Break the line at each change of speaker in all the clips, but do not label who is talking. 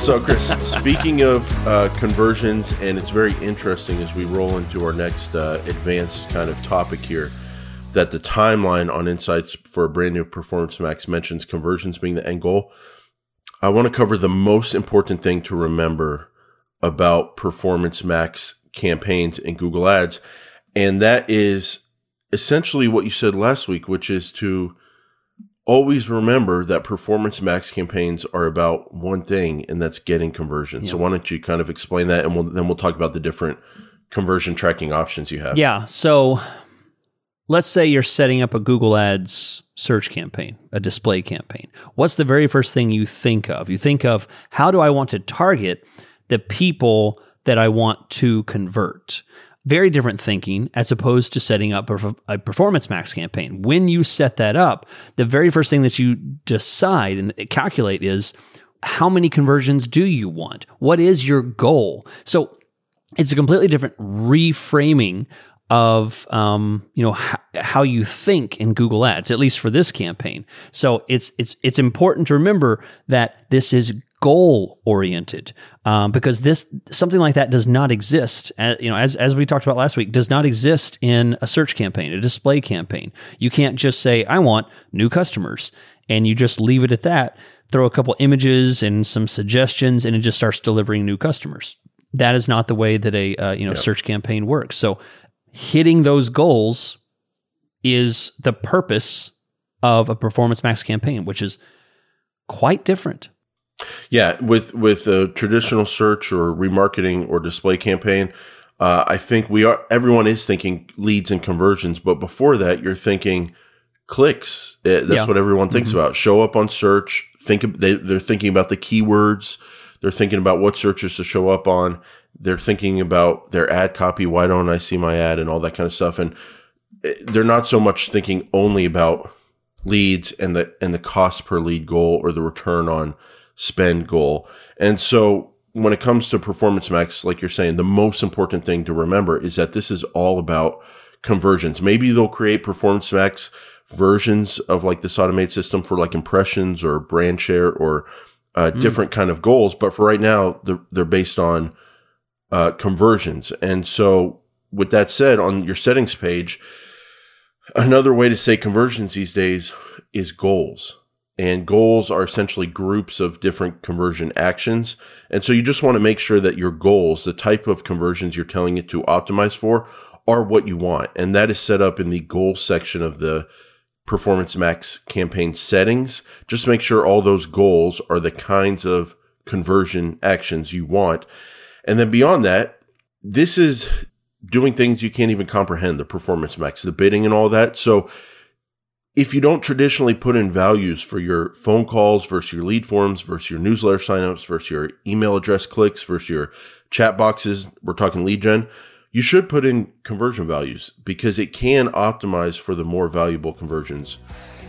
So, Chris, speaking of uh, conversions, and it's very interesting as we roll into our next uh, advanced kind of topic here, that the timeline on Insights for a brand new Performance Max mentions conversions being the end goal. I want to cover the most important thing to remember about Performance Max campaigns in Google Ads, and that is essentially what you said last week, which is to always remember that performance max campaigns are about one thing and that's getting conversion. Yeah. So why don't you kind of explain that and we'll, then we'll talk about the different conversion tracking options you have.
Yeah. So let's say you're setting up a Google Ads search campaign, a display campaign. What's the very first thing you think of? You think of how do I want to target the people that I want to convert? Very different thinking as opposed to setting up a performance max campaign. When you set that up, the very first thing that you decide and calculate is how many conversions do you want? What is your goal? So it's a completely different reframing of um, you know h- how you think in Google Ads, at least for this campaign. So it's it's it's important to remember that this is goal oriented um, because this something like that does not exist uh, you know as, as we talked about last week does not exist in a search campaign a display campaign. You can't just say i want new customers and you just leave it at that throw a couple images and some suggestions and it just starts delivering new customers. That is not the way that a uh, you know yep. search campaign works. So hitting those goals is the purpose of a performance max campaign which is quite different
yeah, with with a traditional search or remarketing or display campaign, uh, I think we are. Everyone is thinking leads and conversions, but before that, you're thinking clicks. Eh, that's yeah. what everyone thinks mm-hmm. about. Show up on search. Think they, they're thinking about the keywords. They're thinking about what searches to show up on. They're thinking about their ad copy. Why don't I see my ad and all that kind of stuff? And eh, they're not so much thinking only about leads and the and the cost per lead goal or the return on spend goal. And so when it comes to performance max, like you're saying, the most important thing to remember is that this is all about conversions. Maybe they'll create performance max versions of like this automated system for like impressions or brand share or uh, mm. different kind of goals. But for right now, they're, they're based on uh, conversions. And so with that said, on your settings page, another way to say conversions these days is goals and goals are essentially groups of different conversion actions. And so you just want to make sure that your goals, the type of conversions you're telling it to optimize for, are what you want. And that is set up in the goals section of the Performance Max campaign settings. Just make sure all those goals are the kinds of conversion actions you want. And then beyond that, this is doing things you can't even comprehend the Performance Max, the bidding and all that. So if you don't traditionally put in values for your phone calls versus your lead forms versus your newsletter signups versus your email address clicks versus your chat boxes, we're talking lead gen, you should put in conversion values because it can optimize for the more valuable conversions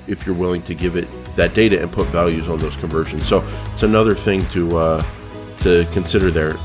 if you're willing to give it that data and put values on those conversions. So it's another thing to uh, to consider there.